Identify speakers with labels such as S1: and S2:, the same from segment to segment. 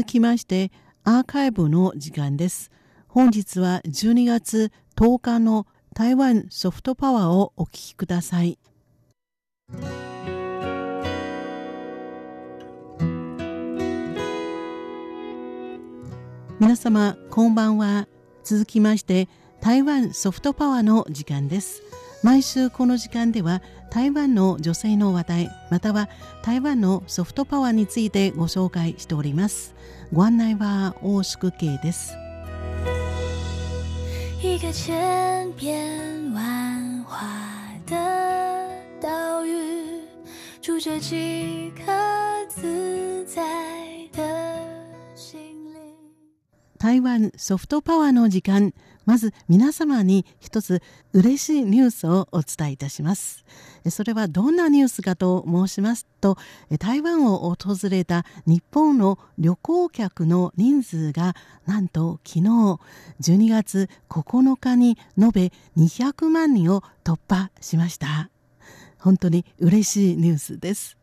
S1: 続きましてアーカイブの時間です。本日は12月10日の台湾ソフトパワーをお聞きください。皆様こんばんは。続きまして台湾ソフトパワーの時間です。毎週この時間では台湾の女性の話題または台湾のソフトパワーについてご紹介しております。ご案内は大宿慶です。一个千变万化的岛屿住着几颗台湾ソフトパワーの時間まず皆様に一つ嬉しいニュースをお伝えいたします。それはどんなニュースかと申しますと、台湾を訪れた日本の旅行客の人数がなんと昨日12月9日に延べ200万人を突破しました。本当に嬉しいニュースです。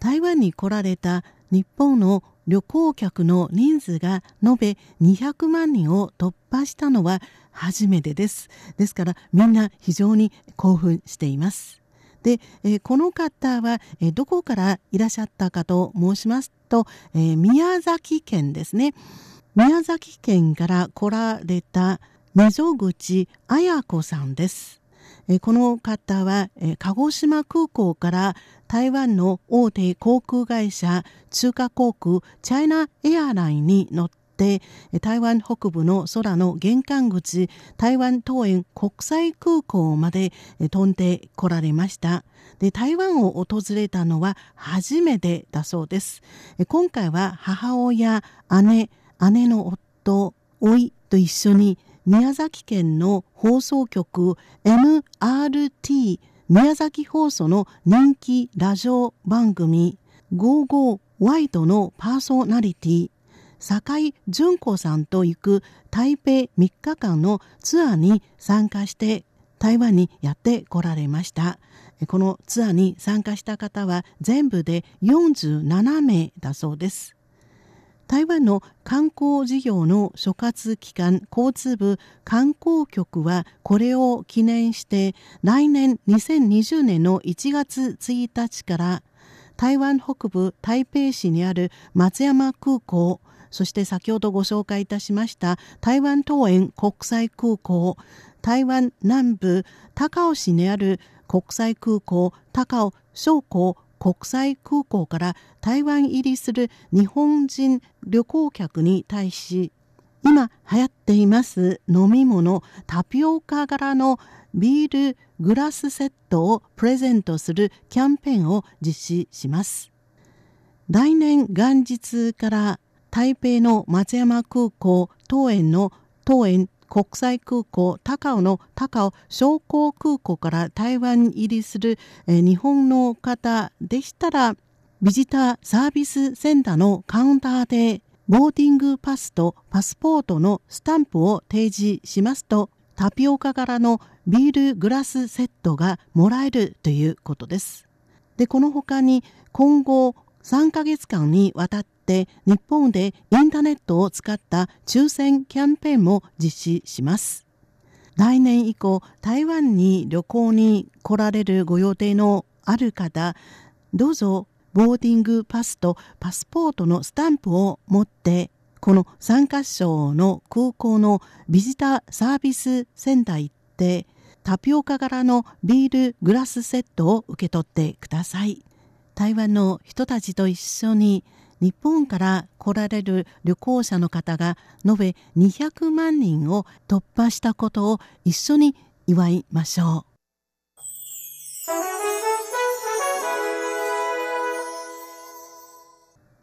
S1: 台湾に来られた日本の旅行客の人数が延べ200万人を突破したのは初めてです。ですからみんな非常に興奮しています。で、えー、この方は、えー、どこからいらっしゃったかと申しますと、えー、宮崎県ですね。宮崎県から来られた溝口彩子さんです。この方は鹿児島空港から台湾の大手航空会社中華航空チャイナエアラインに乗って台湾北部の空の玄関口台湾桃園国際空港まで飛んで来られました。で台湾を訪れたのは初めてだそうです。今回は母親姉姉の夫甥と一緒に宮崎県の放送局 MRT 宮崎放送の人気ラジオ番組「55ワイド」のパーソナリティ坂井純子さんと行く台北3日間のツアーに参加して台湾にやってこられました。このツアーに参加した方は全部で47名だそうです。台湾の観光事業の所轄機関交通部観光局はこれを記念して来年2020年の1月1日から台湾北部台北市にある松山空港そして先ほどご紹介いたしました台湾桃園国際空港台湾南部高雄市にある国際空港高雄商工国際空港から台湾入りする日本人旅行客に対し今流行っています飲み物タピオカ柄のビールグラスセットをプレゼントするキャンペーンを実施します。来年元日から台北の松山空港桃園の桃園国際空港高尾の高尾商工空港から台湾入りする、え日本の方でしたらビジターサービスセンターのカウンターでボーディングパスとパスポートのスタンプを提示しますとタピオカ柄のビールグラスセットがもらえるということです。でこの他に今後3ヶ月間にわたって日本でインターネットを使った抽選キャンペーンも実施します。来年以降、台湾に旅行に来られるご予定のある方、どうぞボーディングパスとパスポートのスタンプを持ってこの3カ所の空港のビジターサービスセンター行ってタピオカ柄のビールグラスセットを受け取ってください。台湾の人たちと一緒に日本から来られる旅行者の方が延べ200万人を突破したことを一緒に祝いましょう。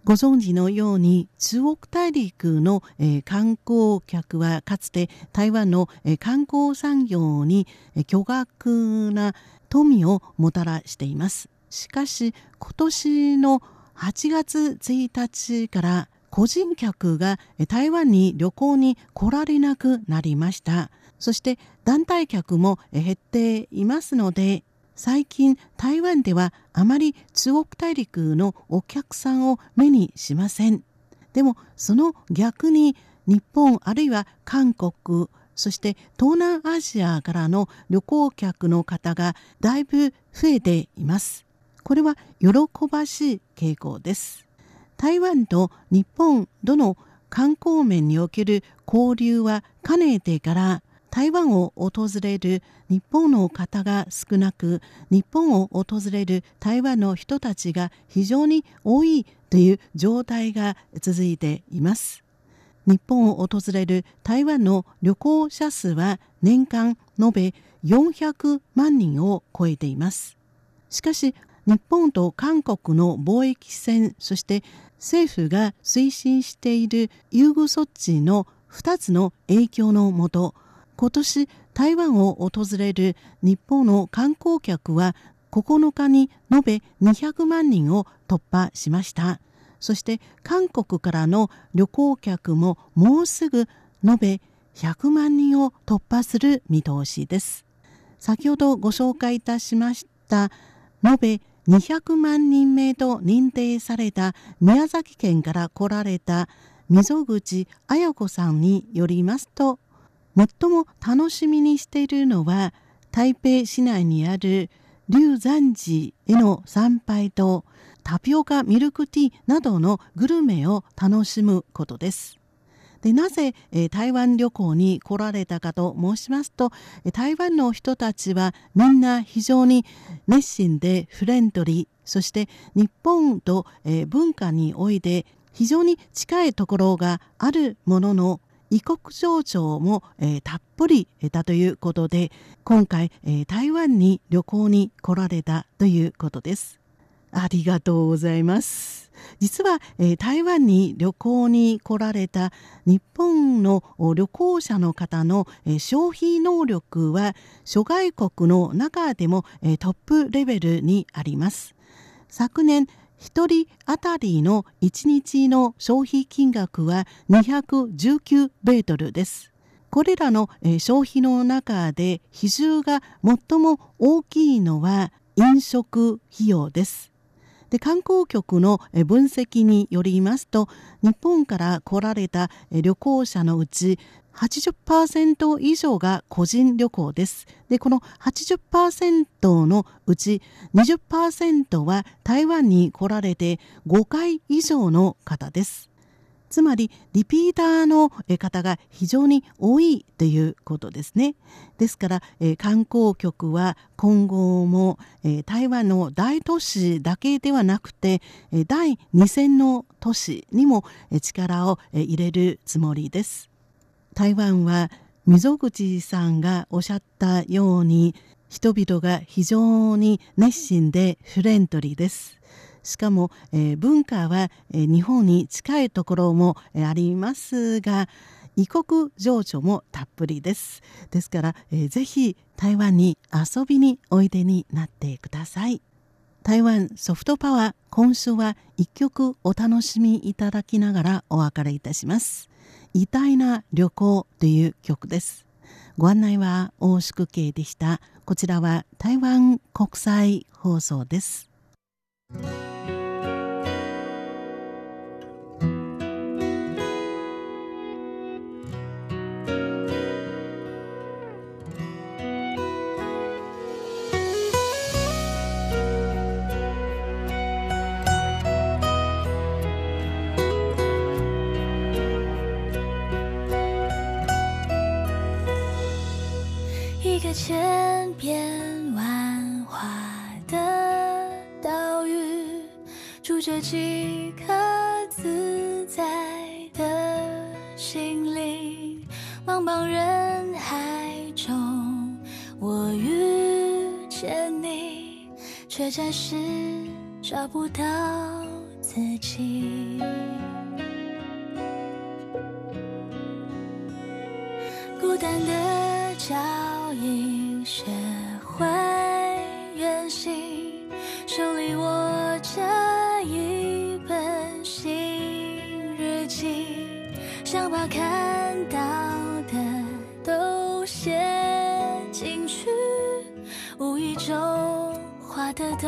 S1: ご存知のように中国大陸の、え、観光客はかつて台湾の、え、観光産業に、え、巨額な富をもたらしています。しかし今年の8月1日から個人客が台湾に旅行に来られなくなりましたそして団体客も減っていますので最近台湾ではあまり中国大陸のお客さんを目にしませんでもその逆に日本あるいは韓国そして東南アジアからの旅行客の方がだいぶ増えています。これは喜ばしい傾向です。台湾と日本との観光面における交流はかねてから台湾を訪れる日本の方が少なく日本を訪れる台湾の人たちが非常に多いという状態が続いています。日本を訪れる台湾の旅行者数は年間延べ400万人を超えています。しかし日本と韓国の貿易船そして政府が推進している優遇措置の2つの影響のもと今年台湾を訪れる日本の観光客は9日に延べ200万人を突破しました。そして韓国からの旅行客ももうすぐ延べ100万人を突破する見通しです。先ほどご紹介いたしました延べ200万人目と認定された宮崎県から来られた溝口綾子さんによりますと最も楽しみにしているのは台北市内にある龍山寺への参拝とタピオカミルクティーなどのグルメを楽しむことです。でなぜ、え台湾旅行に来られたかと申しますと台湾の人たちはみんな非常に熱心でフレンドリーそして日本と、え文化において非常に近いところがあるものの異国情緒も、えー、たっぷりだということで今回、えー、台湾に旅行に来られたということです。ありがとうございます。実は、えー、台湾に旅行に来られた日本の旅行者の方の、えー、消費能力は諸外国の中でも、えー、トップレベルにあります。昨年1人当たりの1日の消費金額は219ベートルです。これらの消費の中で比重が最も大きいのは飲食費用です。で観光局の分析によりますと日本から来られた旅行者のうち80%以上が個人旅行です。で、この80%のうち20%は台湾に来られて5回以上の方です。つまりリピーターの方が非常に多いということですね。ですから、え観光局は今後も、え台湾の大都市だけではなくて、え第2線の都市にも、え力を、え入れるつもりです。台湾は溝口さんがおっしゃったように人々が非常に熱心でフレンドリーです。しかも、えー、文化は、えー、日本に近いところも、ありますが異国情緒もたっぷりです。ですから、えー、ぜひ台湾に遊びにおいでになってください。台湾ソフトパワー今週は一曲お楽しみいただきながらお別れいたします。偉大な旅行という曲です。ご案内は大宿慶でした。こちらは台湾国際放送です。
S2: 千变万化的岛屿，住着几颗自在的心灵。茫茫人海中，我遇见你，却暂时找不到自己。